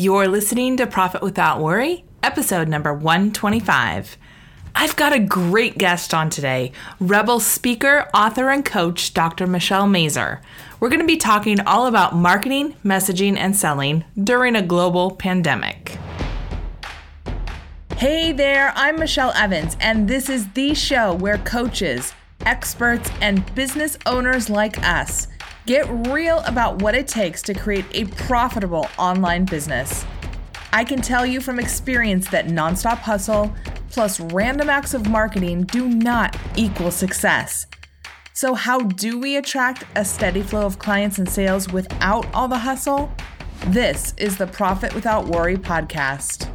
You're listening to Profit Without Worry, episode number 125. I've got a great guest on today Rebel speaker, author, and coach, Dr. Michelle Mazur. We're going to be talking all about marketing, messaging, and selling during a global pandemic. Hey there, I'm Michelle Evans, and this is the show where coaches, experts, and business owners like us Get real about what it takes to create a profitable online business. I can tell you from experience that nonstop hustle plus random acts of marketing do not equal success. So, how do we attract a steady flow of clients and sales without all the hustle? This is the Profit Without Worry podcast.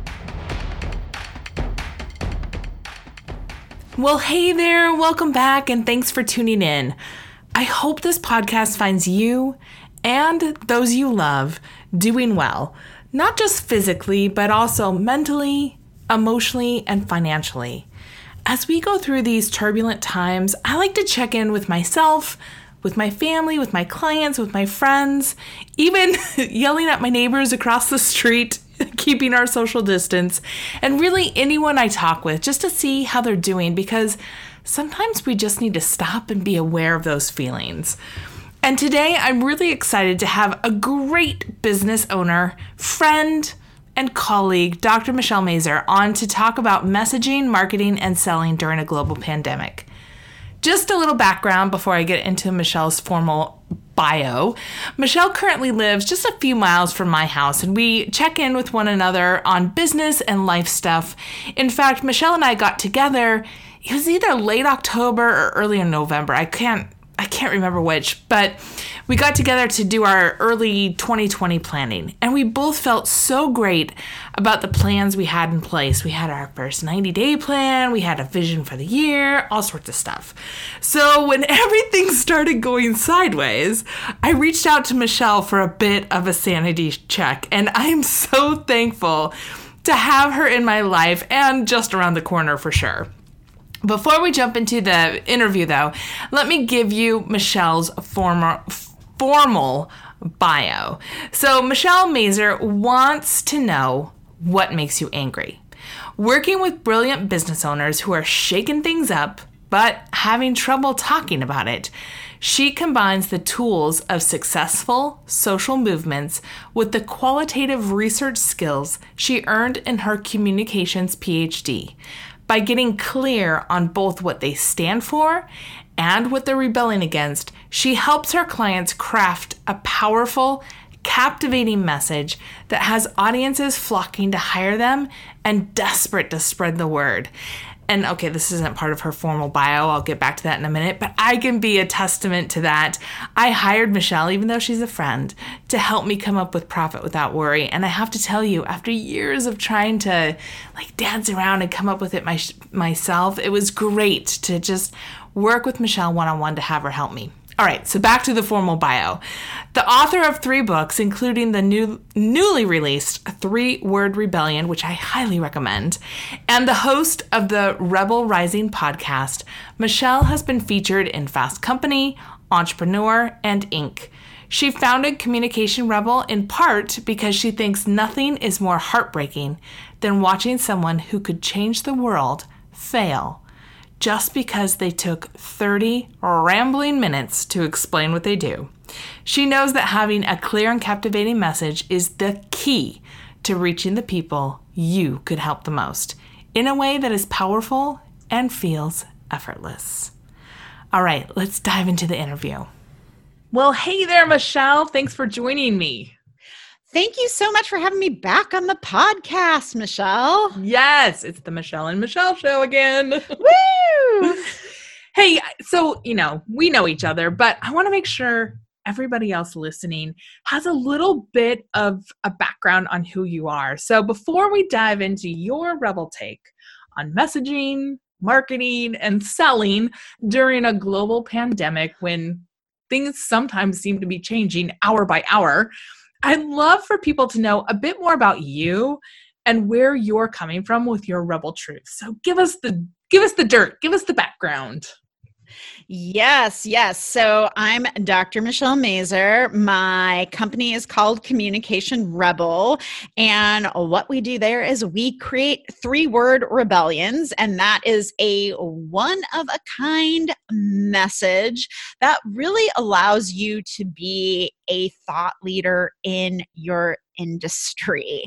Well, hey there, welcome back, and thanks for tuning in. I hope this podcast finds you and those you love doing well, not just physically, but also mentally, emotionally, and financially. As we go through these turbulent times, I like to check in with myself, with my family, with my clients, with my friends, even yelling at my neighbors across the street, keeping our social distance, and really anyone I talk with just to see how they're doing because sometimes we just need to stop and be aware of those feelings. And today I'm really excited to have a great business owner, friend, and colleague, Dr. Michelle Mazur, on to talk about messaging, marketing, and selling during a global pandemic. Just a little background before I get into Michelle's formal bio. Michelle currently lives just a few miles from my house, and we check in with one another on business and life stuff. In fact, Michelle and I got together it was either late October or early in November. I can't I can't remember which, but we got together to do our early 2020 planning, and we both felt so great about the plans we had in place. We had our first 90 day plan, we had a vision for the year, all sorts of stuff. So, when everything started going sideways, I reached out to Michelle for a bit of a sanity check, and I am so thankful to have her in my life and just around the corner for sure. Before we jump into the interview, though, let me give you Michelle's former, formal bio. So, Michelle Mazur wants to know what makes you angry. Working with brilliant business owners who are shaking things up but having trouble talking about it, she combines the tools of successful social movements with the qualitative research skills she earned in her communications PhD by getting clear on both what they stand for and what they're rebelling against, she helps her clients craft a powerful, captivating message that has audiences flocking to hire them and desperate to spread the word and okay, this isn't part of her formal bio. I'll get back to that in a minute, but I can be a testament to that. I hired Michelle, even though she's a friend, to help me come up with Profit Without Worry. And I have to tell you, after years of trying to like dance around and come up with it my, myself, it was great to just work with Michelle one on one to have her help me. All right, so back to the formal bio. The author of three books, including the new, newly released Three Word Rebellion, which I highly recommend, and the host of the Rebel Rising podcast, Michelle has been featured in Fast Company, Entrepreneur, and Inc. She founded Communication Rebel in part because she thinks nothing is more heartbreaking than watching someone who could change the world fail just because they took 30 rambling minutes to explain what they do. She knows that having a clear and captivating message is the key to reaching the people you could help the most in a way that is powerful and feels effortless. All right, let's dive into the interview. Well, hey there, Michelle. Thanks for joining me. Thank you so much for having me back on the podcast, Michelle. Yes, it's the Michelle and Michelle show again. Woo! hey, so, you know, we know each other, but I want to make sure everybody else listening has a little bit of a background on who you are. So, before we dive into your rebel take on messaging, marketing, and selling during a global pandemic when things sometimes seem to be changing hour by hour, I'd love for people to know a bit more about you and where you're coming from with your rebel truth. So give us the give us the dirt, give us the background. Yes, yes. So I'm Dr. Michelle Mazur. My company is called Communication Rebel. And what we do there is we create three word rebellions, and that is a one of a kind message that really allows you to be a thought leader in your industry.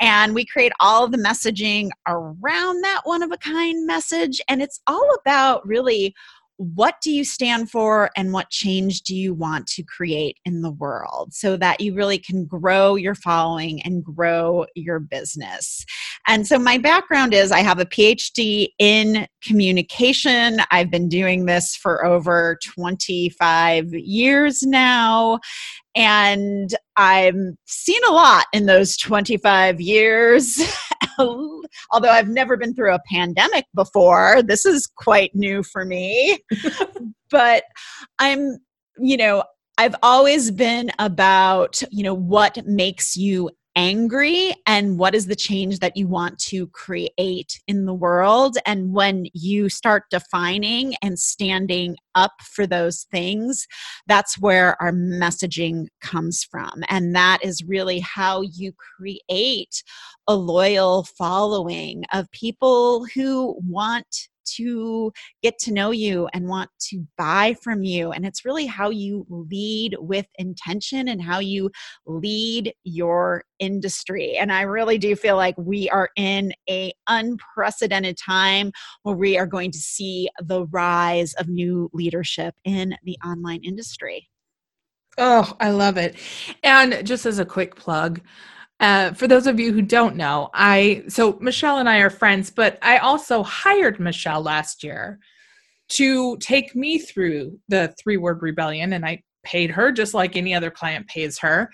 And we create all the messaging around that one of a kind message. And it's all about really what do you stand for and what change do you want to create in the world so that you really can grow your following and grow your business. And so my background is I have a PhD in communication. I've been doing this for over 25 years now. And I've seen a lot in those 25 years. Although I've never been through a pandemic before, this is quite new for me. but I'm, you know, I've always been about, you know, what makes you angry and what is the change that you want to create in the world. And when you start defining and standing up for those things, that's where our messaging comes from. And that is really how you create a loyal following of people who want to get to know you and want to buy from you. And it's really how you lead with intention and how you lead your industry. And I really do feel like we are in a unprecedented time where we are going to see the rise of new leadership in the online industry. Oh, I love it. And just as a quick plug, uh, for those of you who don't know, I so Michelle and I are friends, but I also hired Michelle last year to take me through the three word rebellion, and I paid her just like any other client pays her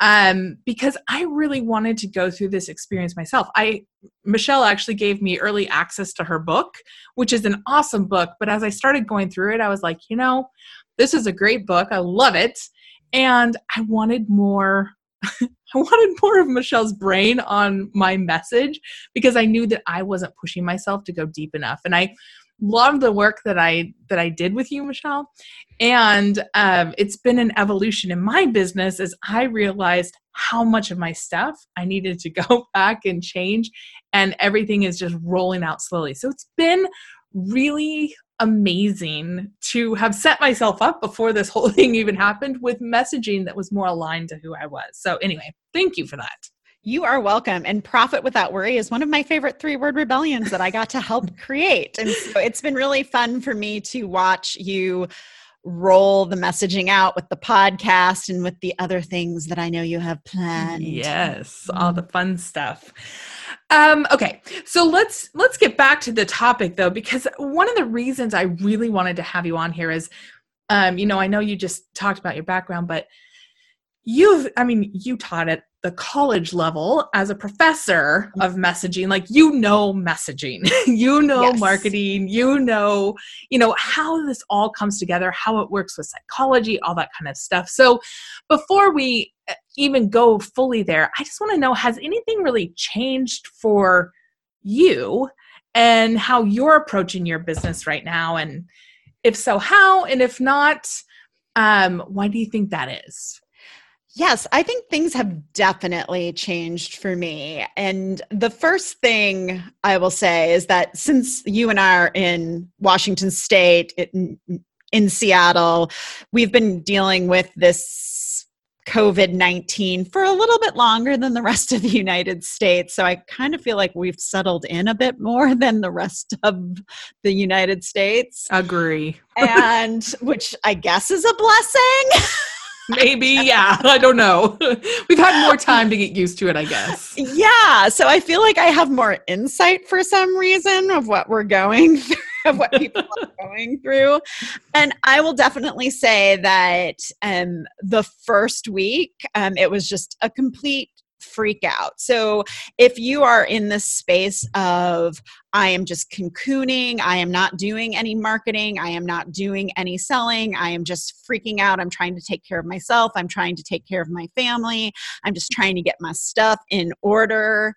um, because I really wanted to go through this experience myself. I Michelle actually gave me early access to her book, which is an awesome book. But as I started going through it, I was like, you know, this is a great book. I love it, and I wanted more I wanted more of Michelle's brain on my message because I knew that I wasn't pushing myself to go deep enough. And I love the work that I that I did with you, Michelle. And um, it's been an evolution in my business as I realized how much of my stuff I needed to go back and change, and everything is just rolling out slowly. So it's been really amazing to have set myself up before this whole thing even happened with messaging that was more aligned to who I was. So, anyway, thank you for that. You are welcome. And Profit Without Worry is one of my favorite three word rebellions that I got to help create. And so it's been really fun for me to watch you roll the messaging out with the podcast and with the other things that I know you have planned. Yes, all the fun stuff. Um, okay, so let's let's get back to the topic though, because one of the reasons I really wanted to have you on here is, um, you know, I know you just talked about your background, but you've, I mean, you taught at the college level as a professor of messaging. Like you know messaging. You know yes. marketing. You know you know how this all comes together how it works with psychology all that kind of stuff. So before we even go fully there i just want to know has anything really changed for you and how you're approaching your business right now? And if so how? And if not um, why do you think that is? Yes, I think things have definitely changed for me. And the first thing I will say is that since you and I are in Washington State, in, in Seattle, we've been dealing with this COVID 19 for a little bit longer than the rest of the United States. So I kind of feel like we've settled in a bit more than the rest of the United States. Agree. and which I guess is a blessing. Maybe, yeah. I don't know. We've had more time to get used to it, I guess. Yeah. So I feel like I have more insight for some reason of what we're going through, of what people are going through. And I will definitely say that um, the first week, um, it was just a complete freak out. So if you are in this space of, I am just cocooning, I am not doing any marketing, I am not doing any selling, I am just freaking out, I'm trying to take care of myself, I'm trying to take care of my family, I'm just trying to get my stuff in order,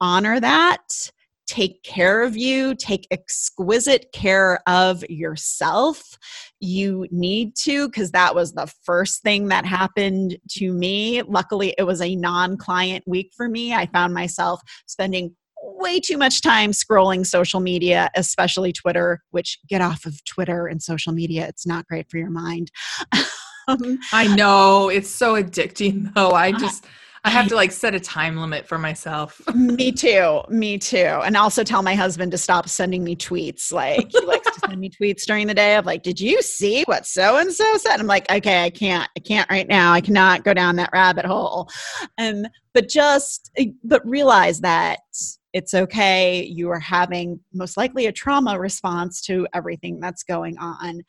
honor that take care of you, take exquisite care of yourself. You need to, because that was the first thing that happened to me. Luckily, it was a non client week for me. I found myself spending way too much time scrolling social media, especially Twitter, which get off of Twitter and social media. It's not great for your mind. um, I know. It's so addicting, though. I just. I have to like set a time limit for myself. me too. Me too. And also tell my husband to stop sending me tweets. Like he likes to send me tweets during the day of like, did you see what so and so said? I'm like, okay, I can't. I can't right now. I cannot go down that rabbit hole. Um, but just eh, but realize that it's okay. You are having most likely a trauma response to everything that's going on.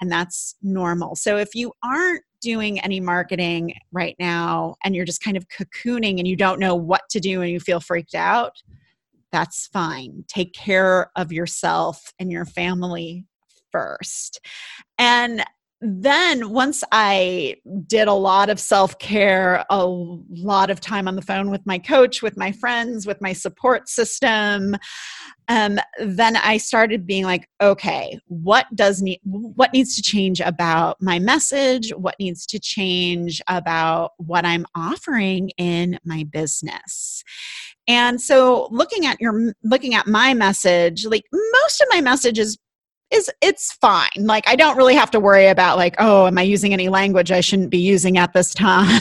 And that's normal. So if you aren't doing any marketing right now and you're just kind of cocooning and you don't know what to do and you feel freaked out, that's fine. Take care of yourself and your family first. And then once I did a lot of self care, a lot of time on the phone with my coach, with my friends, with my support system, um, then I started being like, okay, what does need, what needs to change about my message? What needs to change about what I'm offering in my business? And so, looking at your, looking at my message, like most of my message is is it's fine. Like I don't really have to worry about like, oh, am I using any language I shouldn't be using at this time?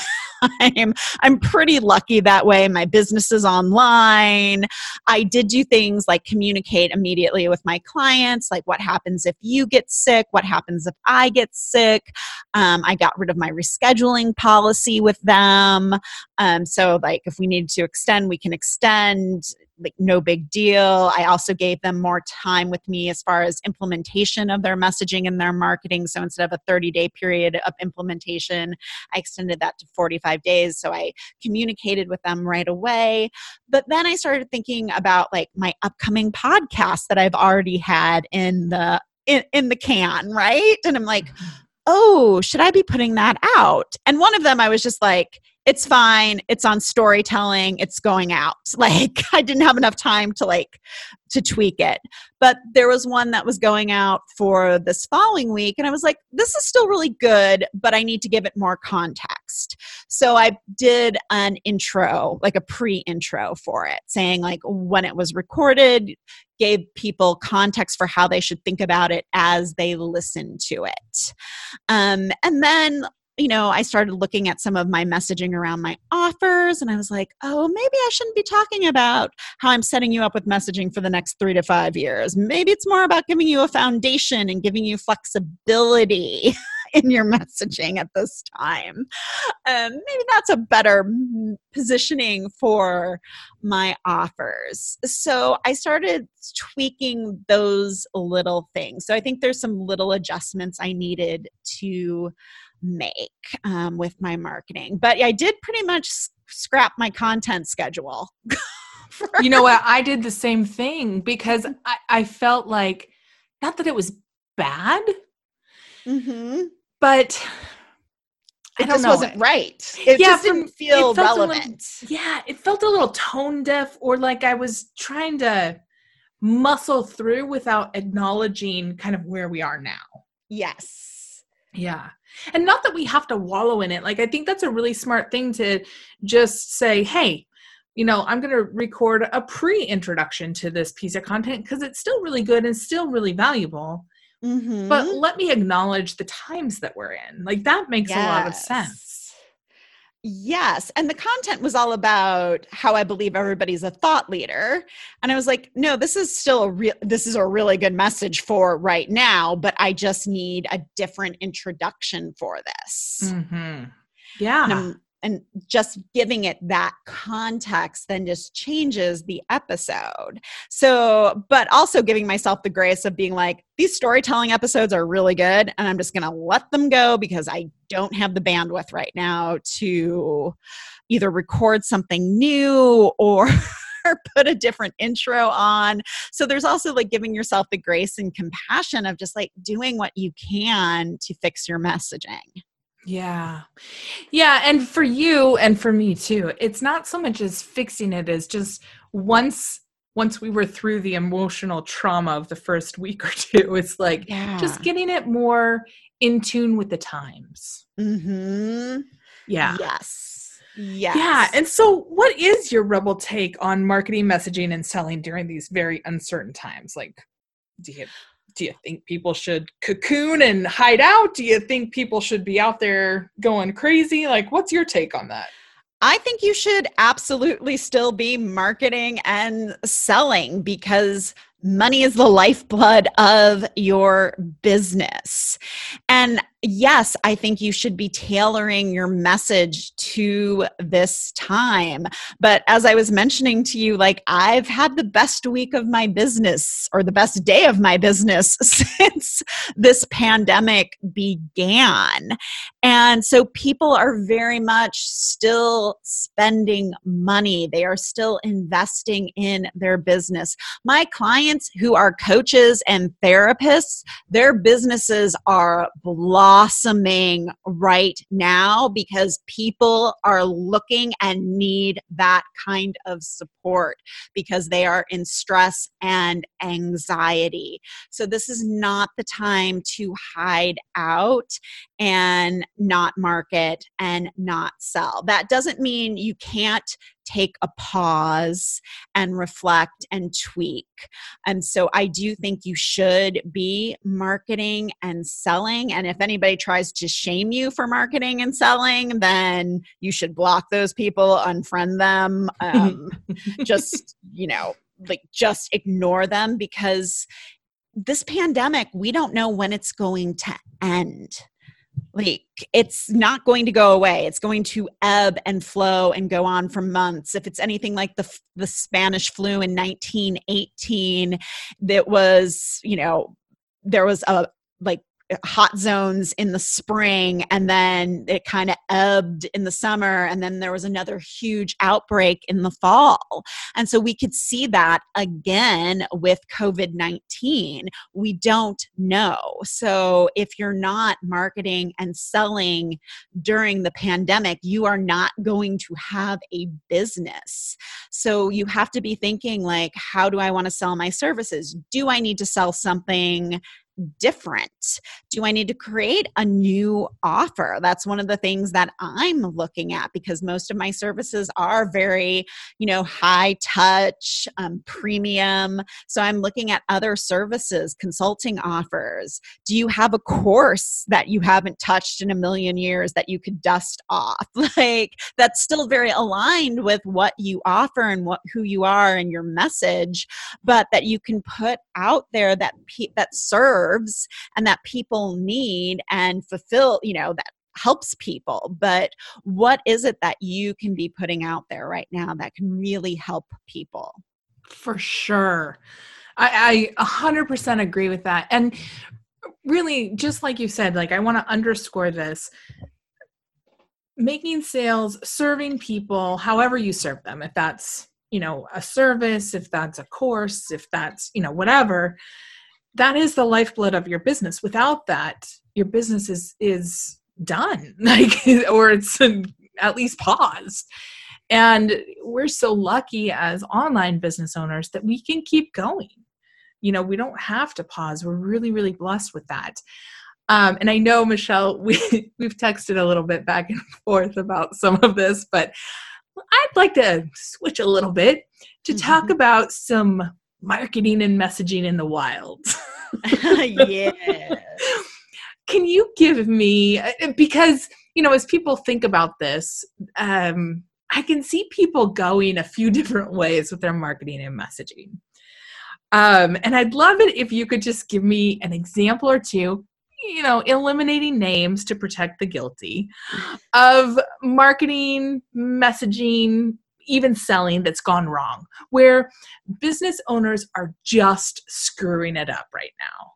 I'm I'm pretty lucky that way. My business is online. I did do things like communicate immediately with my clients, like what happens if you get sick, what happens if I get sick. Um, I got rid of my rescheduling policy with them. Um, so like if we need to extend, we can extend like no big deal. I also gave them more time with me as far as implementation of their messaging and their marketing. So instead of a 30 day period of implementation, I extended that to 45 days. So I communicated with them right away. But then I started thinking about like my upcoming podcast that I've already had in the in, in the can, right? And I'm like, mm-hmm. oh, should I be putting that out? And one of them I was just like, it's fine it's on storytelling it's going out. Like i didn't have enough time to like to tweak it. But there was one that was going out for this following week and i was like this is still really good but i need to give it more context. So i did an intro like a pre-intro for it saying like when it was recorded gave people context for how they should think about it as they listen to it. Um, and then you know, I started looking at some of my messaging around my offers and I was like, oh, maybe I shouldn't be talking about how I'm setting you up with messaging for the next three to five years. Maybe it's more about giving you a foundation and giving you flexibility. in your messaging at this time. Um, maybe that's a better positioning for my offers. So I started tweaking those little things. So I think there's some little adjustments I needed to make um, with my marketing. But I did pretty much scrap my content schedule. you know what? I did the same thing because I, I felt like, not that it was bad, mm-hmm. but it just know. wasn't right. It yeah, just didn't feel relevant. Little, yeah, it felt a little tone deaf, or like I was trying to muscle through without acknowledging kind of where we are now. Yes. Yeah. And not that we have to wallow in it. Like, I think that's a really smart thing to just say, hey, you know, I'm going to record a pre introduction to this piece of content because it's still really good and still really valuable. Mm-hmm. But let me acknowledge the times that we're in. Like, that makes yes. a lot of sense. Yes. And the content was all about how I believe everybody's a thought leader. And I was like, no, this is still a real this is a really good message for right now, but I just need a different introduction for this. Mm-hmm. Yeah and just giving it that context then just changes the episode. So, but also giving myself the grace of being like, these storytelling episodes are really good, and I'm just going to let them go because I don't have the bandwidth right now to either record something new or. put a different intro on. So there's also like giving yourself the grace and compassion of just like doing what you can to fix your messaging. Yeah. Yeah. And for you and for me too, it's not so much as fixing it as just once once we were through the emotional trauma of the first week or two, it's like yeah. just getting it more in tune with the times. Mm-hmm. Yeah. Yes. Yes. Yeah. And so, what is your rebel take on marketing, messaging, and selling during these very uncertain times? Like, do you do you think people should cocoon and hide out? Do you think people should be out there going crazy? Like, what's your take on that? I think you should absolutely still be marketing and selling because money is the lifeblood of your business. And yes, I think you should be tailoring your message to this time. But as I was mentioning to you, like I've had the best week of my business or the best day of my business since this pandemic began. And so people are very much still spending money, they are still investing in their business. My clients who are coaches and therapists, their businesses are blocked blossoming right now because people are looking and need that kind of support because they are in stress and anxiety. So, this is not the time to hide out and not market and not sell. That doesn't mean you can't take a pause and reflect and tweak. And so I do think you should be marketing and selling. And if anybody tries to shame you for marketing and selling, then you should block those people, unfriend them, um, just, you know, like just ignore them because this pandemic, we don't know when it's going to end like it's not going to go away. It's going to ebb and flow and go on for months. If it's anything like the the spanish flu in 1918 that was you know there was a like hot zones in the spring and then it kind of ebbed in the summer and then there was another huge outbreak in the fall. And so we could see that again with covid-19 we don't know. So if you're not marketing and selling during the pandemic you are not going to have a business. So you have to be thinking like how do i want to sell my services? Do i need to sell something different? Do I need to create a new offer? That's one of the things that I'm looking at because most of my services are very, you know, high touch, um, premium. So I'm looking at other services, consulting offers. Do you have a course that you haven't touched in a million years that you could dust off? Like that's still very aligned with what you offer and what who you are and your message, but that you can put out there that that serves serves and that people need and fulfill, you know, that helps people. But what is it that you can be putting out there right now that can really help people? For sure. I, I 100% agree with that. And really, just like you said, like I want to underscore this making sales, serving people, however you serve them, if that's, you know, a service, if that's a course, if that's, you know, whatever, that is the lifeblood of your business. Without that your business is is done like or it's at least paused. And we're so lucky as online business owners that we can keep going. You know we don't have to pause. We're really really blessed with that. Um, and i know michelle we we've texted a little bit back and forth about some of this but i'd like to switch a little bit to mm-hmm. talk about some marketing and messaging in the wild. yeah. Can you give me uh, because you know as people think about this, um, I can see people going a few different ways with their marketing and messaging. Um, and I'd love it if you could just give me an example or two, you know, eliminating names to protect the guilty of marketing, messaging, even selling that's gone wrong, where business owners are just screwing it up right now.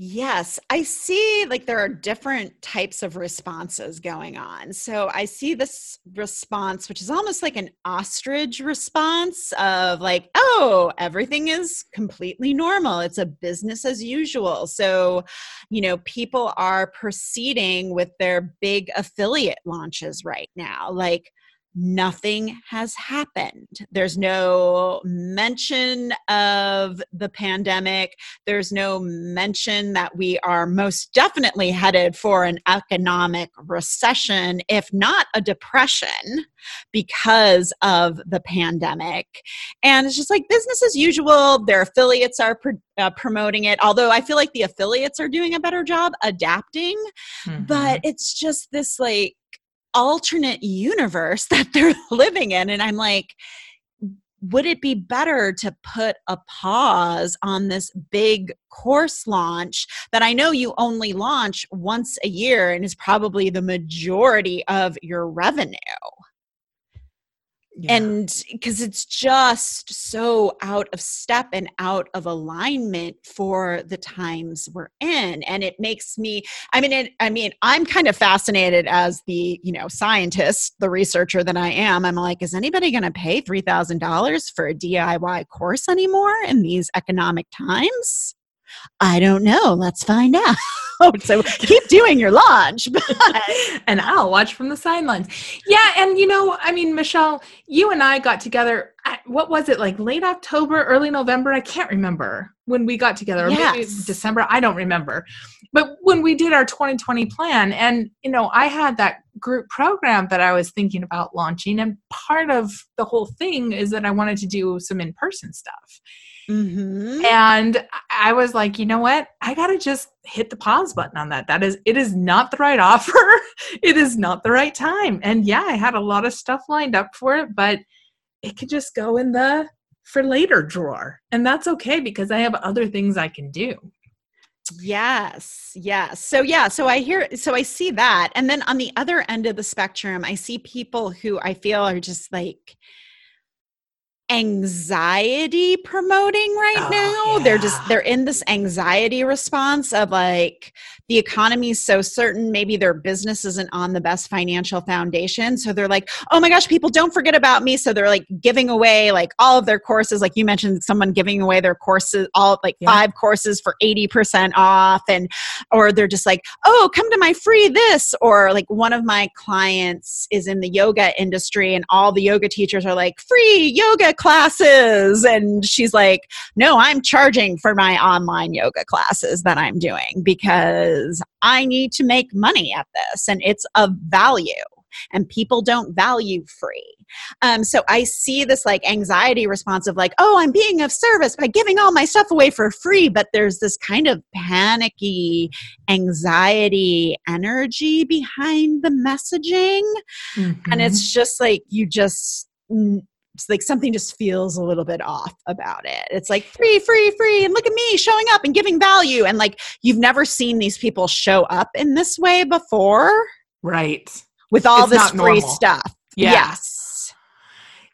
Yes, I see like there are different types of responses going on. So I see this response, which is almost like an ostrich response of like, oh, everything is completely normal. It's a business as usual. So, you know, people are proceeding with their big affiliate launches right now. Like, nothing has happened. There's no mention of the pandemic. There's no mention that we are most definitely headed for an economic recession, if not a depression, because of the pandemic. And it's just like business as usual. Their affiliates are uh, promoting it, although I feel like the affiliates are doing a better job adapting. Mm-hmm. But it's just this like, alternate universe that they're living in. And I'm like, would it be better to put a pause on this big course launch that I know you only launch once a year and is probably the majority of your revenue? Yeah. And because it's just so out of step and out of alignment for the times we're in. And it makes me, I mean, it, I mean, I'm kind of fascinated as the, you know, scientist, the researcher that I am. I'm like, is anybody going to pay $3,000 for a DIY course anymore in these economic times? I don't know. Let's find out. so keep doing your launch. and I'll watch from the sidelines. Yeah. And, you know, I mean, Michelle, you and I got together. At, what was it, like late October, early November? I can't remember when we got together. Yes. maybe December. I don't remember. But when we did our 2020 plan, and, you know, I had that group program that I was thinking about launching. And part of the whole thing is that I wanted to do some in person stuff. Mm-hmm. And I was like, you know what? I got to just hit the pause button on that. That is, it is not the right offer. it is not the right time. And yeah, I had a lot of stuff lined up for it, but it could just go in the for later drawer. And that's okay because I have other things I can do. Yes, yes. So, yeah, so I hear, so I see that. And then on the other end of the spectrum, I see people who I feel are just like, anxiety promoting right oh, now. Yeah. They're just they're in this anxiety response of like the economy is so certain maybe their business isn't on the best financial foundation. So they're like oh my gosh people don't forget about me. So they're like giving away like all of their courses. Like you mentioned someone giving away their courses all like yeah. five courses for 80% off and or they're just like oh come to my free this or like one of my clients is in the yoga industry and all the yoga teachers are like free yoga classes. And she's like no i'm charging for my online yoga classes that i'm doing because is I need to make money at this and it's of value and people don't value free. Um, so I see this like anxiety response of like, oh, I'm being of service by giving all my stuff away for free. But there's this kind of panicky anxiety energy behind the messaging. Mm-hmm. And it's just like, you just like something just feels a little bit off about it. It's like free, free, free, and look at me showing up and giving value. And like you've never seen these people show up in this way before. Right. With all it's this free normal. stuff. Yeah. Yes.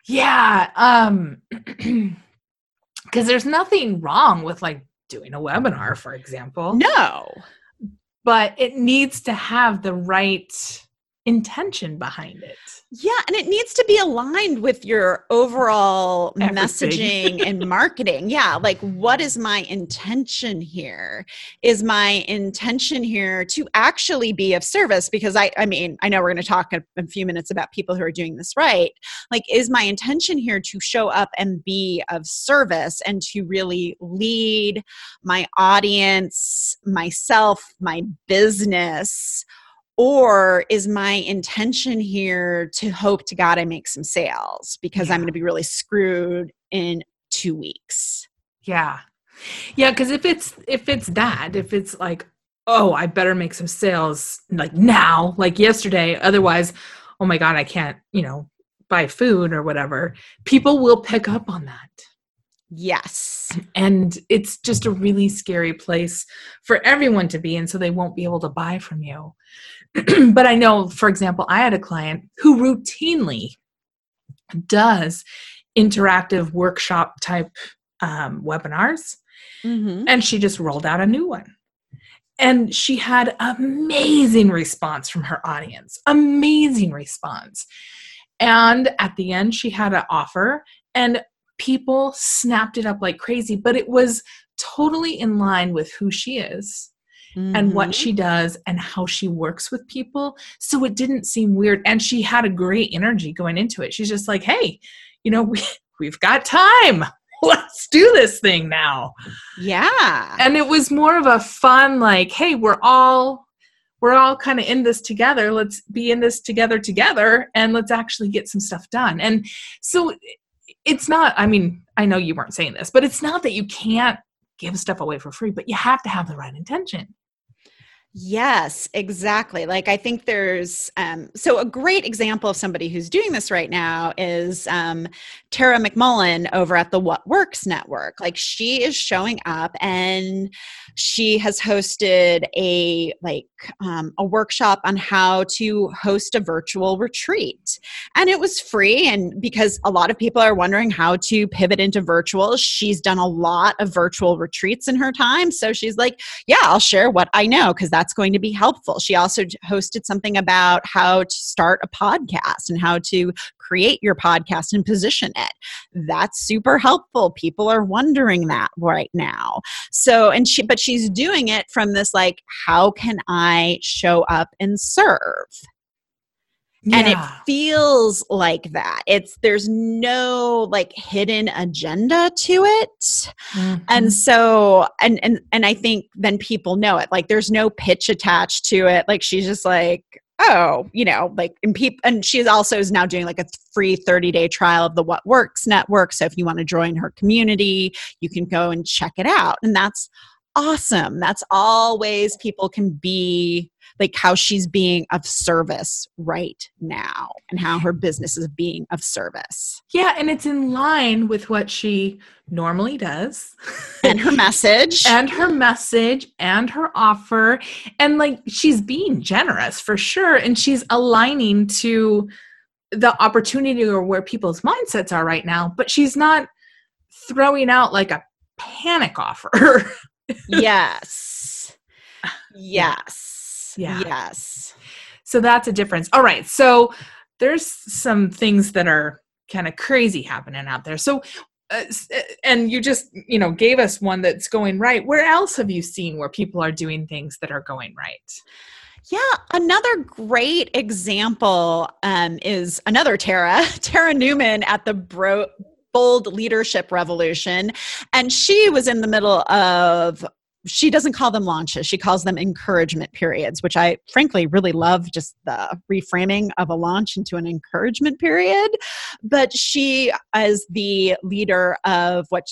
Yeah. Um because there's nothing wrong with like doing a webinar, for example. No. But it needs to have the right intention behind it. Yeah, and it needs to be aligned with your overall Everything. messaging and marketing. Yeah, like what is my intention here? Is my intention here to actually be of service because I I mean, I know we're going to talk in a few minutes about people who are doing this right. Like is my intention here to show up and be of service and to really lead my audience, myself, my business or is my intention here to hope to God I make some sales because yeah. I'm going to be really screwed in two weeks? Yeah. Yeah, because if it's if it's that, if it's like, oh, I better make some sales like now, like yesterday, otherwise, oh my God, I can't, you know, buy food or whatever, people will pick up on that. Yes. And it's just a really scary place for everyone to be in, so they won't be able to buy from you. but I know, for example, I had a client who routinely does interactive workshop type um, webinars, mm-hmm. and she just rolled out a new one. And she had amazing response from her audience, amazing response. And at the end, she had an offer, and people snapped it up like crazy, but it was totally in line with who she is mm-hmm. and what Mhm. she does and how she works with people. So it didn't seem weird. And she had a great energy going into it. She's just like, hey, you know, we, we've got time. Let's do this thing now. Yeah. And it was more of a fun, like, hey, we're all we're all kind of in this together. Let's be in this together together and let's actually get some stuff done. And so it's not, I mean, I know you weren't saying this, but it's not that you can't give stuff away for free, but you have to have the right intention. Yes, exactly. Like I think there's um, so a great example of somebody who's doing this right now is um, Tara McMullin over at the What Works Network. Like she is showing up and she has hosted a like um, a workshop on how to host a virtual retreat, and it was free. And because a lot of people are wondering how to pivot into virtual, she's done a lot of virtual retreats in her time. So she's like, yeah, I'll share what I know because that's going to be helpful. She also hosted something about how to start a podcast and how to create your podcast and position it. That's super helpful. People are wondering that right now. So, and she, but she's doing it from this like, how can I show up and serve? And it feels like that. It's there's no like hidden agenda to it. Mhm. and so and and and i think then people know it. Like there's no pitch attached to it. Like she's just like oh you know like and people and she also is now doing like a free 30 day trial of the what works network. So if you want to join her community you can go and check it out. And that's awesome. That's all ways people can be like how she's being of service right now and how her business is being of service. Yeah, and it's in line with what she normally does. and her message. And her message and her offer. And like she's being generous for sure and she's aligning to the opportunity or where people's mindsets are right now but she's not throwing out like a panic offer yes. Yes. Yeah. yes. So that's a difference. All right. So there's some things that are kind of crazy happening out there. So uh, uh, and you just you know gave us one that's going right. Where else have you seen where people are doing things that are going right? Yeah, another great example um, is another Tara, Tara Newman at the Bro- Bold Leadership Revolution. And she was in the middle of, she doesn't call them launches, she calls them encouragement periods, which I frankly really love just the reframing of a launch into an encouragement period. But she, as the leader of what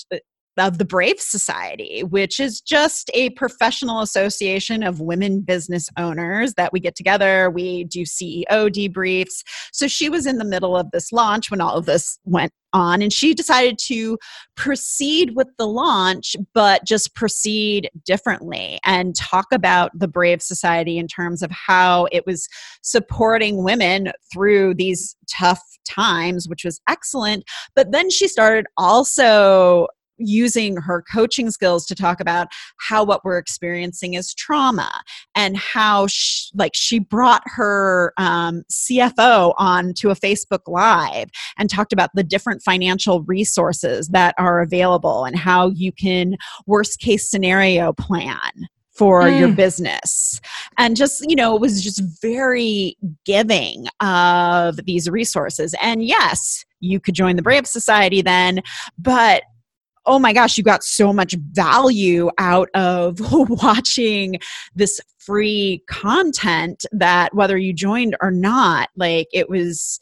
of the Brave Society, which is just a professional association of women business owners that we get together. We do CEO debriefs. So she was in the middle of this launch when all of this went on, and she decided to proceed with the launch, but just proceed differently and talk about the Brave Society in terms of how it was supporting women through these tough times, which was excellent. But then she started also using her coaching skills to talk about how what we're experiencing is trauma and how sh like she brought her um, cfo on to a facebook live and talked about the different financial resources that are available and how you can worst case scenario plan for your Mm. business and just you know it was just very giving of these resources and yes you could join the brave society then but oh my gosh, you got so much value out of watching this free content that whether you joined or not, like it was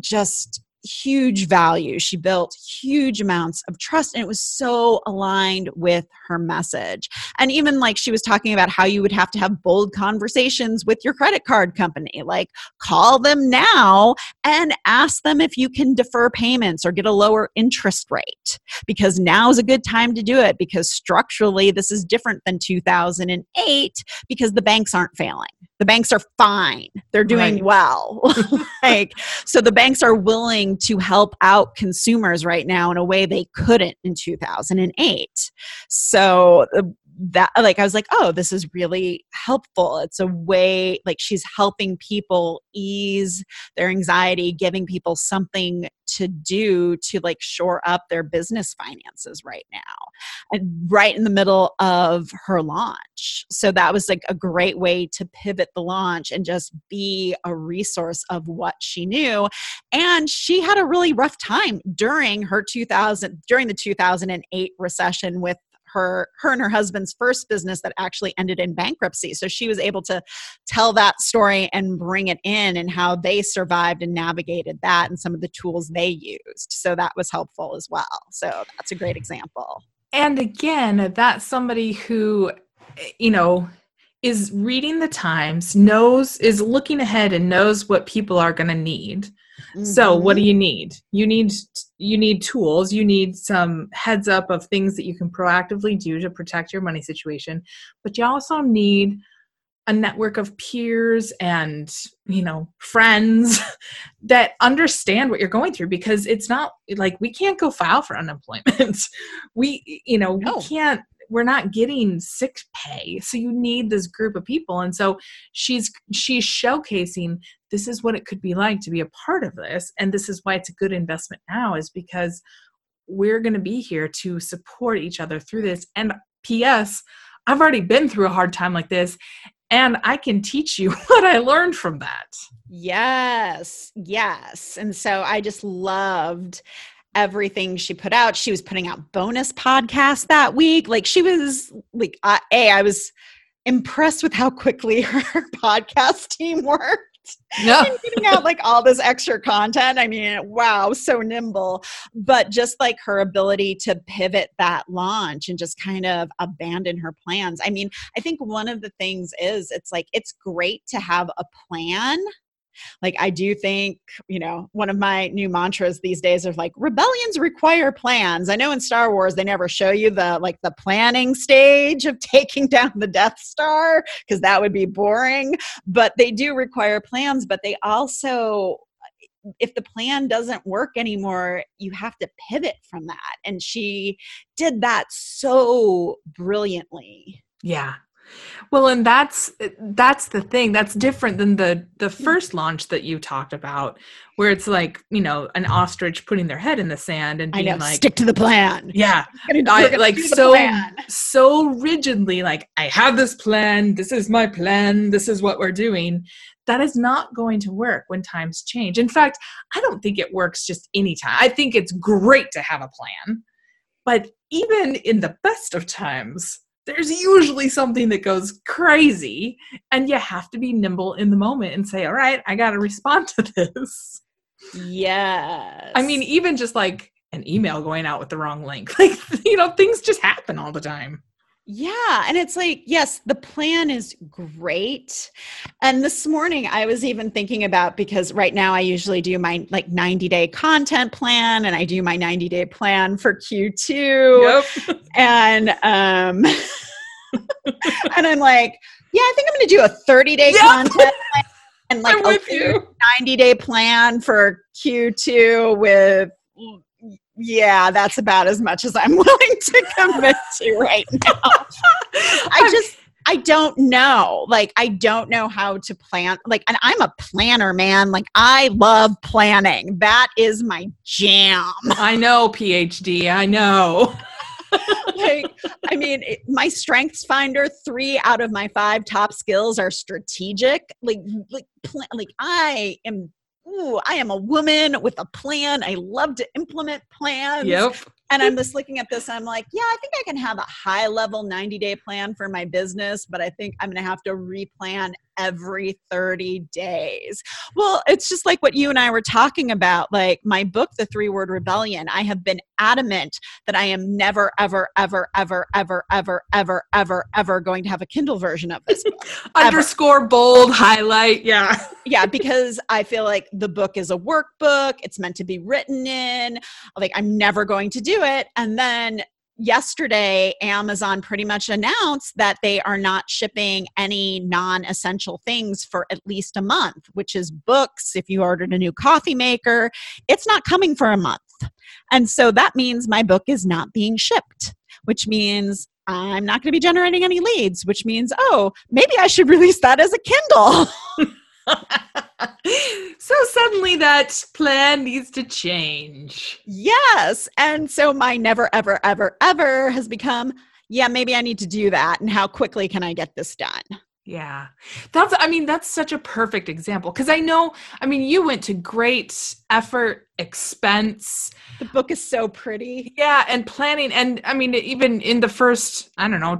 just huge value. She built huge amounts of trust and it was so aligned with her message. And even like she was talking about how you would have to have bold conversations with your credit card company, like call them now and ask them if you can defer payments or get a lower interest rate because now is a good time to do it because structurally this is different than 2008 because the banks aren't failing. The banks are fine. They're doing Right. well. like so the banks are willing to help out consumers right now in a way they couldn't in 2008. So uh, that like i was like oh this is really helpful. It's a way like she's helping people ease their anxiety giving people something to do to like shore up their business finances right now and right in the middle of her launch. So that was like a great way to pivot the launch and just be a resource of what she knew. And she had a really rough time during her 2000 during the 2008 recession with her her and her husband's first business that actually ended in bankruptcy so she was able to tell that story and bring it in and how they survived and navigated that and some of the tools they used so that was helpful as well so that's a great example and again that's somebody who you know is reading the times knows is looking ahead and knows what people are going to need Mm-hmm. So what do mm-hmm. you need? You need you need tools, you need some heads up of things that you can proactively do to protect your money situation, but you also need a network of peers and you know friends that understand what you're going through because it's not like we can't go file for unemployment we you know no. we can't we're not getting sick pay. So you need this group of people. And so she's she's showcasing this is what it could be like to be a part of this. And this is why it's a good investment now is because we're going to be here to support each other through this. And ps i've already been through a hard time like this and i can teach you what i learned from that. Yes yes. And so i just loved everything she put out. She was putting out bonus podcasts that week. Like she was like, uh, a I was impressed with how quickly her podcast team worked. Yeah. and getting out like all this extra content. I mean, wow, so nimble. But just like her ability to pivot that launch and just kind of abandon her plans. I mean, I think one of the things is it's like it's great to have a plan like I do think, you know, one of my new mantras these days is like rebellions require plans. I know in Star Wars they never show you the like the planning stage of taking down the Death Star because that would be boring, but they do require plans, but they also if the plan doesn't work anymore, you have to pivot from that. And she did that so brilliantly. Yeah. Well, and that's that's the thing. That's different than the the first launch that you talked about, where it's like you know an ostrich putting their head in the sand and being like, "Stick to the plan." Yeah, I, like so so rigidly. Like I have this plan. This is my plan. This is what we're doing. That is not going to work when times change. In fact, I don't think it works just any time. I think it's great to have a plan, but even in the best of times there's usually something that goes crazy and you have to be nimble in the moment and say all right i got to respond to this. Yeah i mean even just like an email going out with the wrong link like you know things just happen all the time yeah. And it's like, yes, the plan is great. And this morning I was even thinking about because right now I usually do my like 90 day content plan and I do my 90 day plan for Q2. Yep. And um and I'm like, yeah, I think I'm gonna do a 30 day yep. content plan and like a 90 day plan for Q2 with yeah, that's about as much as I'm willing to commit to right now. I just I don't know. Like I don't know how to plan. Like and I'm a planner, man. Like I love planning. That is my jam. I know PhD. I know. like I mean, it, my strengths finder 3 out of my 5 top skills are strategic. Like like pl- like I am ooh, I am a woman with a plan. I love to implement plans. Yep. And I'm just looking at this, I'm like, yeah, I think I can have a high level 90 day plan for my business, but I think I'm going to have to replan every 30 days. Well, it's just like what you and I were talking about. Like my book, The Three Word Rebellion, I have been adamant that I am never, ever, ever, ever, ever, ever, ever, ever, ever going to have a Kindle version of this book. Underscore bold highlight. Yeah. yeah. Because I feel like the book is a workbook, it's meant to be written in. Like I'm never going to do it. And then yesterday amazon pretty much announced that they are not shipping any non-essential things for at least a month which is books if you ordered a new coffee maker it's not coming for a month and so that means my book is not being shipped which means I'm not going to be generating any leads, which means, oh, maybe I should release that as a Kindle. so suddenly that plan needs to change. Yes. And so my never, ever, ever, ever has become, yeah, maybe I need to do that. And how quickly can I get this done? Yeah. That's I mean that's such a perfect example cuz I know I mean you went to great effort, expense. The book is so pretty. Yeah, and planning and I mean even in the first I don't know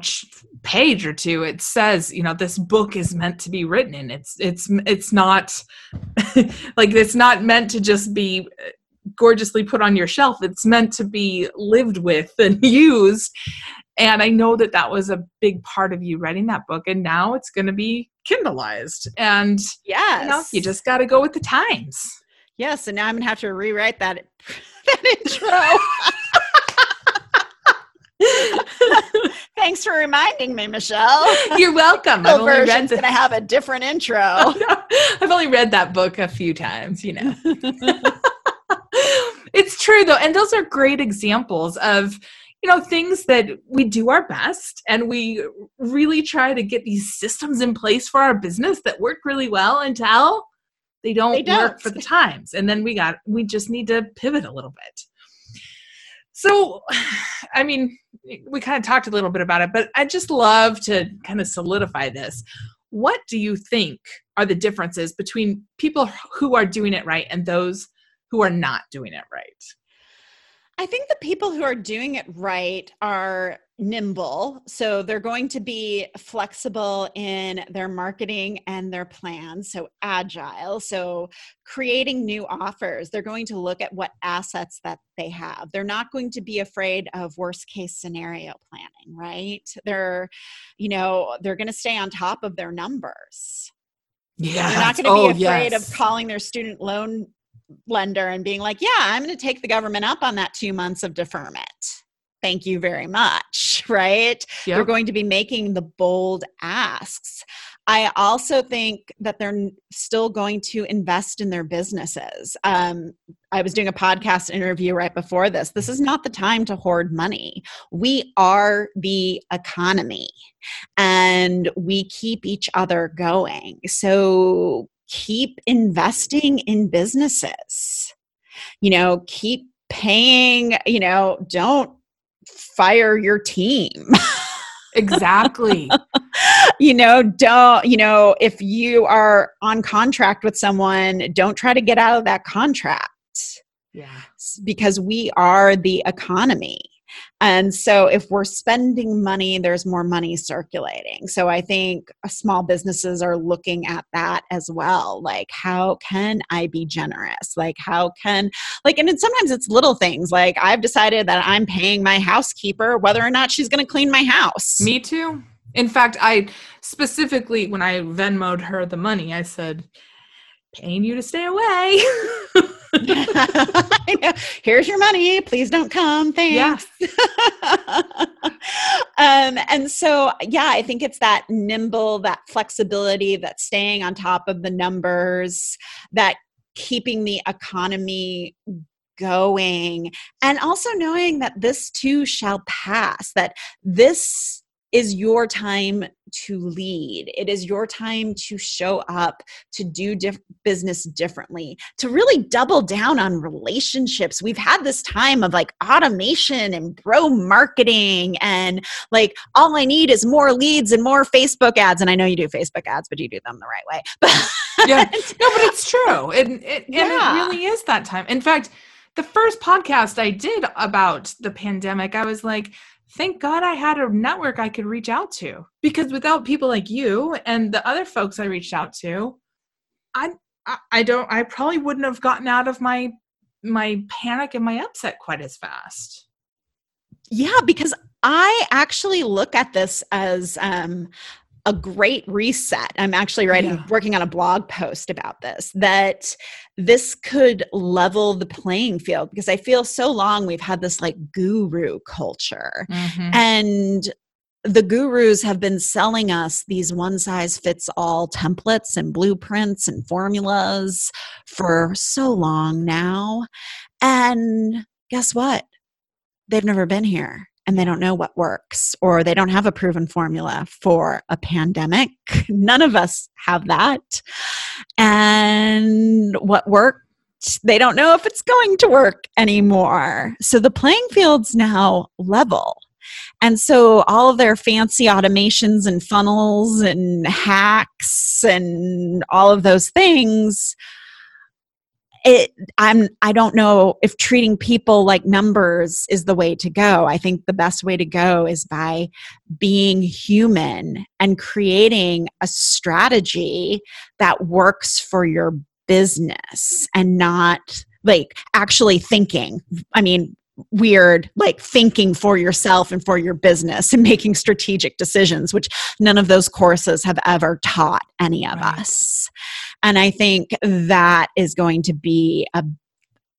page or two it says, you know, this book is meant to be written and it's it's it's not like it's not meant to just be uh, gorgeously put on your shelf. It's meant to be lived with and used and I know that that was a big part of you writing that book. And now it's going to be Kindleized. And yes. you, know, you just got to go with the times. Yes. And now I'm going to have to rewrite that, that intro. Thanks for reminding me, Michelle. You're welcome. I've only read the- going to have a different intro. I've only read that book a few times, you know. it's true though, and those are great examples of you know things that we do our best and we really try to get these systems in place for our business that work really well until they don't, they don't. work for the times and then we got we just need to pivot a little bit so i mean we kind of talked a little bit about it but i just love to kind of solidify this. What do you think are the differences between people who are doing it right and those who are not doing it right? I think the people who are doing it right are nimble. So they're going to be flexible in their marketing and their plans. So agile. So creating new offers. They're going to look at what assets that they have. They're not going to be afraid of worst case scenario planning, right? They're, you know, they're going to stay on top of their numbers. Yeah. They're not going to oh, be afraid yes. of calling their student loan lender and being like, yeah, I'm going to take the government up on that two months of deferment. Thank you very much. Right? Yep. They're going to be making the bold asks. I also think that they're still going to invest in their businesses. Um, I was doing a podcast interview right before this. This is not the time to hoard money. We are the economy and we keep each other going. So keep investing in businesses. You know, keep paying, you know, don't fire your team. exactly. you know, don't, you know, if you are on contract with someone, don't try to get out of that contract. Yeah. Because we are the economy. And so, if we're spending money, there's more money circulating. So, I think uh, small businesses are looking at that as well. Like, how can I be generous? Like, how can, like, and sometimes it's little things. Like, I've decided that I'm paying my housekeeper whether or not she's going to clean my house. Me too. In fact, I specifically, when I Venmoed her the money, I said, paying you to stay away. Here's your money. Please don't come. Thanks. Yeah. um, and so, yeah, I think it's that nimble, that flexibility, that staying on top of the numbers, that keeping the economy going, and also knowing that this too shall pass, that this is your time to lead. It is your time to show up, to do diff- business differently, to really double down on relationships. We've had this time of like automation and bro marketing, and like all I need is more leads and more Facebook ads. And I know you do Facebook ads, but you do them the right way. yeah, no, but it's true. It, it, yeah. And it really is that time. In fact, the first podcast I did about the pandemic, I was like, thank God I had a network I could reach out to because without people like you and the other folks I reached out to, I I don't I probably wouldn't have gotten out of my my panic and my upset quite as fast. Yeah, because I actually look at this as um, a great reset. I'm actually writing, yeah. working on a blog post about this, that this could level the playing field because I feel so long we've had this like guru culture. Mm-hmm. And the gurus have been selling us these one size fits all templates and blueprints and formulas for so long now. And guess what? They've never been here and they don't know what works or they don't have a proven formula for a pandemic. None of us have that. And what worked, they don't know if it's going to work anymore. So the playing field's now level. And so all of their fancy automations and funnels and hacks and all of those things it i'm i don't know if treating people like numbers is the way to go. I think the best way to go is by being human and creating a strategy that works for your business and not like actually thinking. I mean weird like thinking for yourself and for your business and making strategic decisions which none of those courses have ever taught any of right. us and I think that is going to be a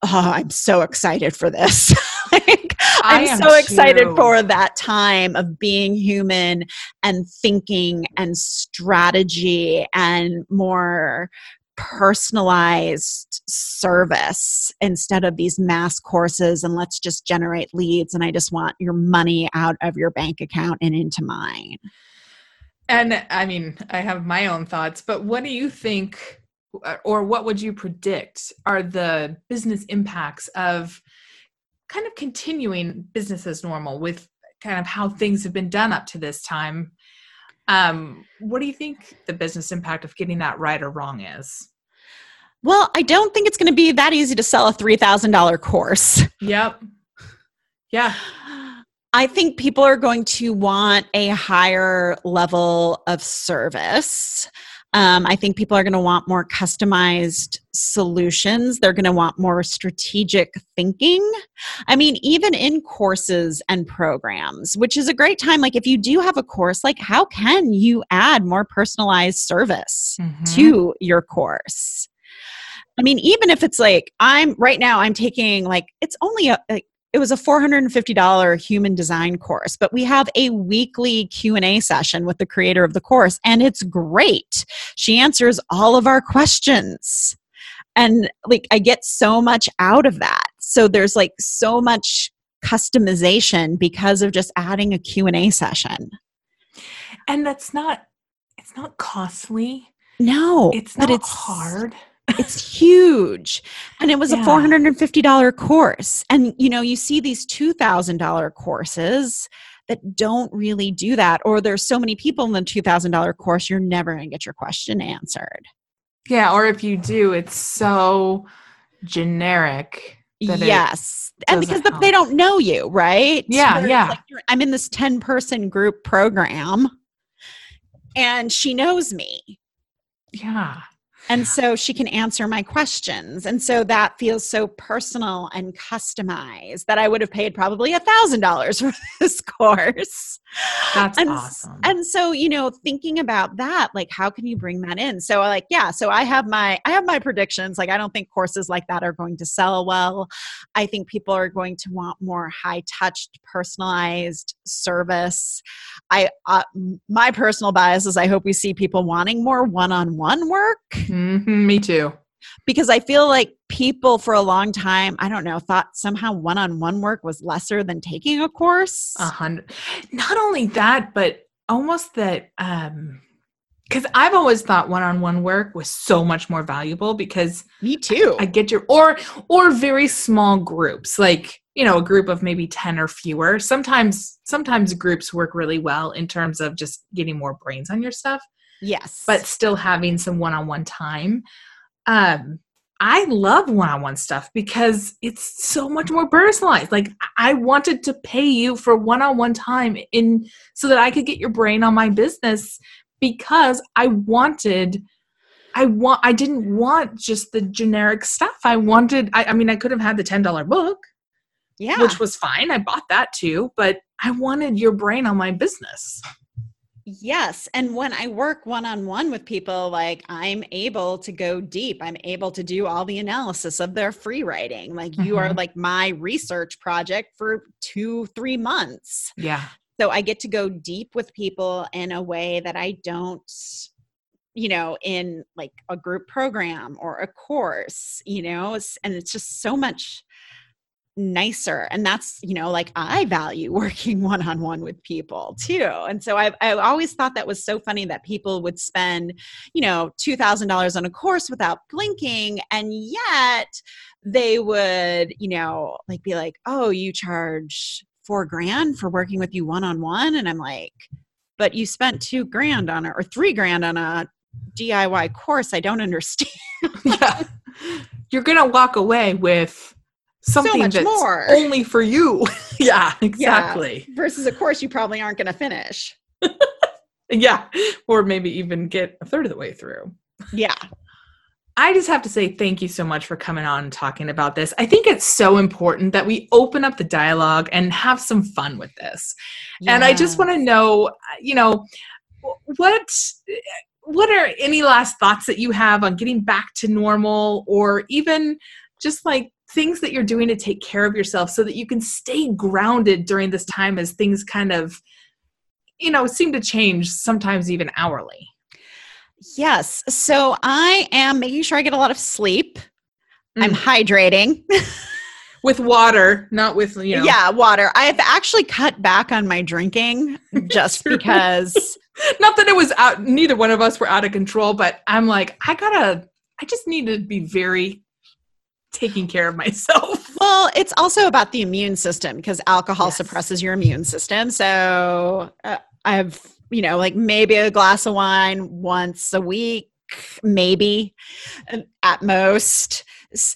oh, I'm so excited for this. like, I'm so excited for that time of being human and thinking and strategy and more personalized service instead of these mass courses and let's just generate leads and I just want your money out of your bank account and into mine. And I mean, I have my own thoughts, but what do you think, uh, or what would you predict are the business impacts of kind of continuing business as normal with kind of how things have been done up to this time? Um, what do you think the business impact of getting that right or wrong is? Well, I don't think it's going to be that easy to sell a $3,000 course. Yep. Yeah. I think people are going to want a higher level of service. Um, I think people are going to want more customized solutions. They're going to want more strategic thinking. I mean, even in courses and programs, which is a great time. Like, if you do have a course, like, how can you add more personalized service mm-hmm. to your course? I mean, even if it's like I'm right now, I'm taking like it's only a, a it was a $450 human design course but we have a weekly q&a session with the creator of the course and it's great. She answers all of our questions. And like i get so much out of that. So there's like so much customization because of just adding a q&a session. And that's not it's not costly. No it's not it's hard it's huge. And it was yeah. a $450 course. And you know, you see these $2,000 courses that don't really do that or there's so many people in the $2,000 course you're never going to get your question answered. Yeah, or if you do, it's so generic. yes. And because the, they don't know you, right? Yeah, yeah. Like I'm in this 10 person group program and she knows me. Yeah. And so she can answer my questions. And so that feels so personal and customized that I would have paid probably a thousand dollars for this course. That's and, awesome. And so, you know, thinking about that, like how can you bring that in? So like, yeah, so I have my I have my predictions. Like I don't think courses like that are going to sell well. I think people are going to want more high touched, personalized service. I uh, my personal bias is I hope we see people wanting more one-on-one work. Mm-hmm, me too because I feel like people for a long time, I don't know, thought somehow one on one work was lesser than taking a course. A hundred. Not only that, but almost that, um, because I've always thought one-on-one work was so much more valuable because me too. I, I get your or or very small groups like you know a group of maybe 10 or fewer sometimes sometimes groups work really well in terms of just getting more brains on your stuff yes but still having some one-on-one time um I love one-on-one stuff because it's so much more personalized. Like I wanted to pay you for one-on-one time in so that I could get your brain on my business because I wanted I want I didn't want just the generic stuff. I wanted I, I mean I could have had the $10 book. Yeah. Which was fine. I bought that too, but I wanted your brain on my business. Yes. And when I work one on one with people, like I'm able to go deep. I'm able to do all the analysis of their free writing. Like mm-hmm. you are mm-hmm. like my research project for two, three months. Yeah. So I get to go deep with people in a way that I don't, you know, in like a group program or a course, you know, and it's just so much nicer. And that's you know like i value working one-on-one with people too. And so i i always thought that was so funny that people would spend you know $2000 on a course without blinking and yet they would you know like be like oh you charge four grand for working with you one-on-one? And i'm like but you spent two grand on it or three grand on a diy course. I don't understand. Yeah. You're to walk away with something much that's more. only for you. yeah, exactly. Yeah, versus a course you probably aren't going to finish. Yeah. Or maybe even get a third of the way through. Yeah. I just have to say thank you so much for coming on and talking about this. I think it's so important that we open up the dialogue and have some fun with this. And I just want to know, you know, what what are any last thoughts that you have on getting back to normal or even just like things that you're doing to take care of yourself so that you can stay grounded during this time as things kind of you know seem to change sometimes even hourly Yes. So I am making sure I get a lot of sleep. I'm Mm. hydrating. with water not with you know Yeah, water. I have actually cut back on my drinking just because not that it was out neither one of us were out of control but i'm like i gotta i just need to be very taking care of myself well, it's also about the immune system because alcohol Yes. suppresses your immune system. So uh, I've, you know, like maybe a glass of wine once a week, maybe uh, at most.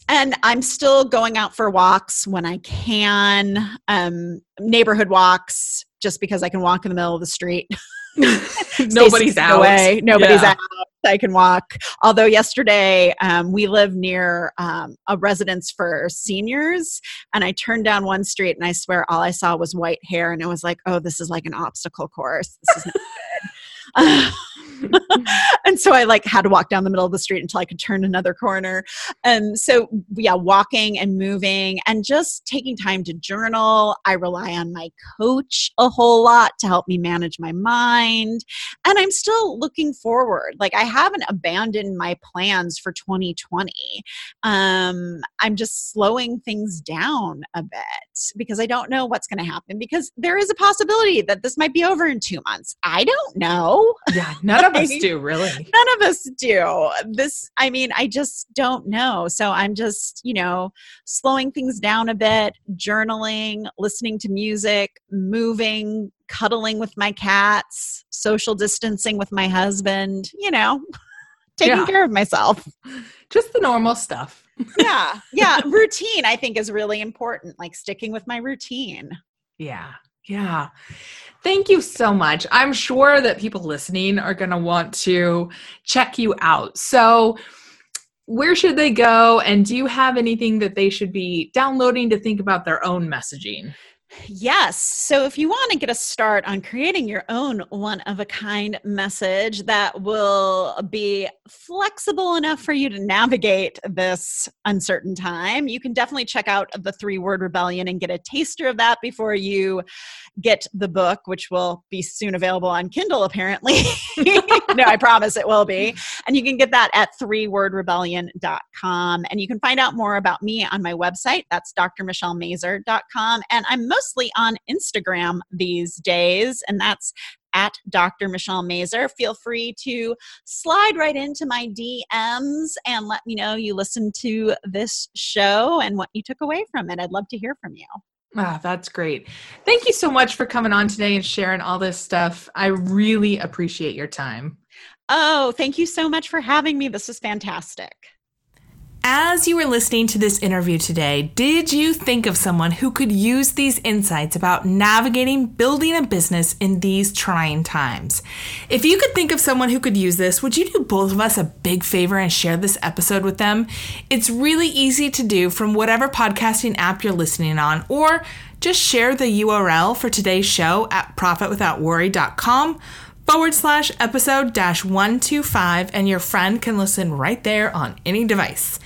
And I'm still going out for walks when I can, um, neighborhood walks, just because I can walk in the middle of the street. Nobody's out away. Nobody's Yeah. out. I can walk. Although yesterday um, we live near um, a residence for seniors, and I turned down one street, and I swear all I saw was white hair, and it was like, oh, this is like an obstacle course. This is not good. and so I like had to walk down the middle of the street until I could turn another corner. And so yeah, walking and moving and just taking time to journal. I rely on my coach a whole lot to help me manage my mind. And I'm still looking forward. Like I haven't abandoned my plans for 2020. Um, I'm just slowing things down a bit because I don't know what's going to happen because there is a possibility that this might be over in two months. I don't know yeah none of us do really. None of us do. This i mean i just don't know. So i'm just you know slowing things down a bit journaling listening to music moving cuddling with my cats social distancing with my husband you know taking Yeah. care of myself. Just the normal stuff. Yeah. Yeah. Routine i think is really important like sticking with my routine. Yeah. Yeah. Thank you so much. I'm sure that people listening are going to want to check you out. So, where should they go? And do you have anything that they should be downloading to think about their own messaging? Yes. So if you want to get a start on creating your own one of a kind message that will be flexible enough for you to navigate this uncertain time, you can definitely check out the three word rebellion and get a taster of that before you get the book, which will be soon available on Kindle, apparently. no, I promise it will be. And you can get that at threewordrebellion.com. And you can find out more about me on my website. That's drmichellemazur.com. And I'm mostly on Instagram these days, and that's at Dr. Michelle Mazur. Feel free to slide right into my DMs and let me know you listened to this show and what you took away from it. I'd love to hear from you. Ah, that's great. Thank you so much for coming on today and sharing all this stuff. I really appreciate your time. Oh, thank you so much for having me. This was fantastic. As you were listening to this interview today, did you think of someone who could use these insights about navigating building a business in these trying times? If you could think of someone who could use this, would you do both of us a big favor and share this episode with them? It's really easy to do from whatever podcasting app you're listening on, or just share the URL for today's show at profitwithoutworry.com forward slash episode dash 125 and your friend can listen right there on any device.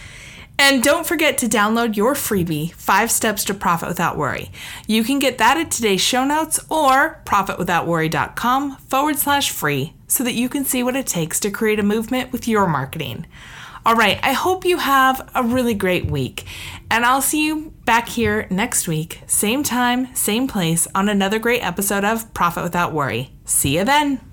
And don't forget to download your freebie, Five Steps to Profit Without Worry. You can get that at today's show notes or profitwithoutworry.com forward slash free so that you can see what it takes to create a movement with your marketing. All right, I hope you have a really great week. And I'll see you back here next week, same time, same place, on another great episode of Profit Without Worry. See you then.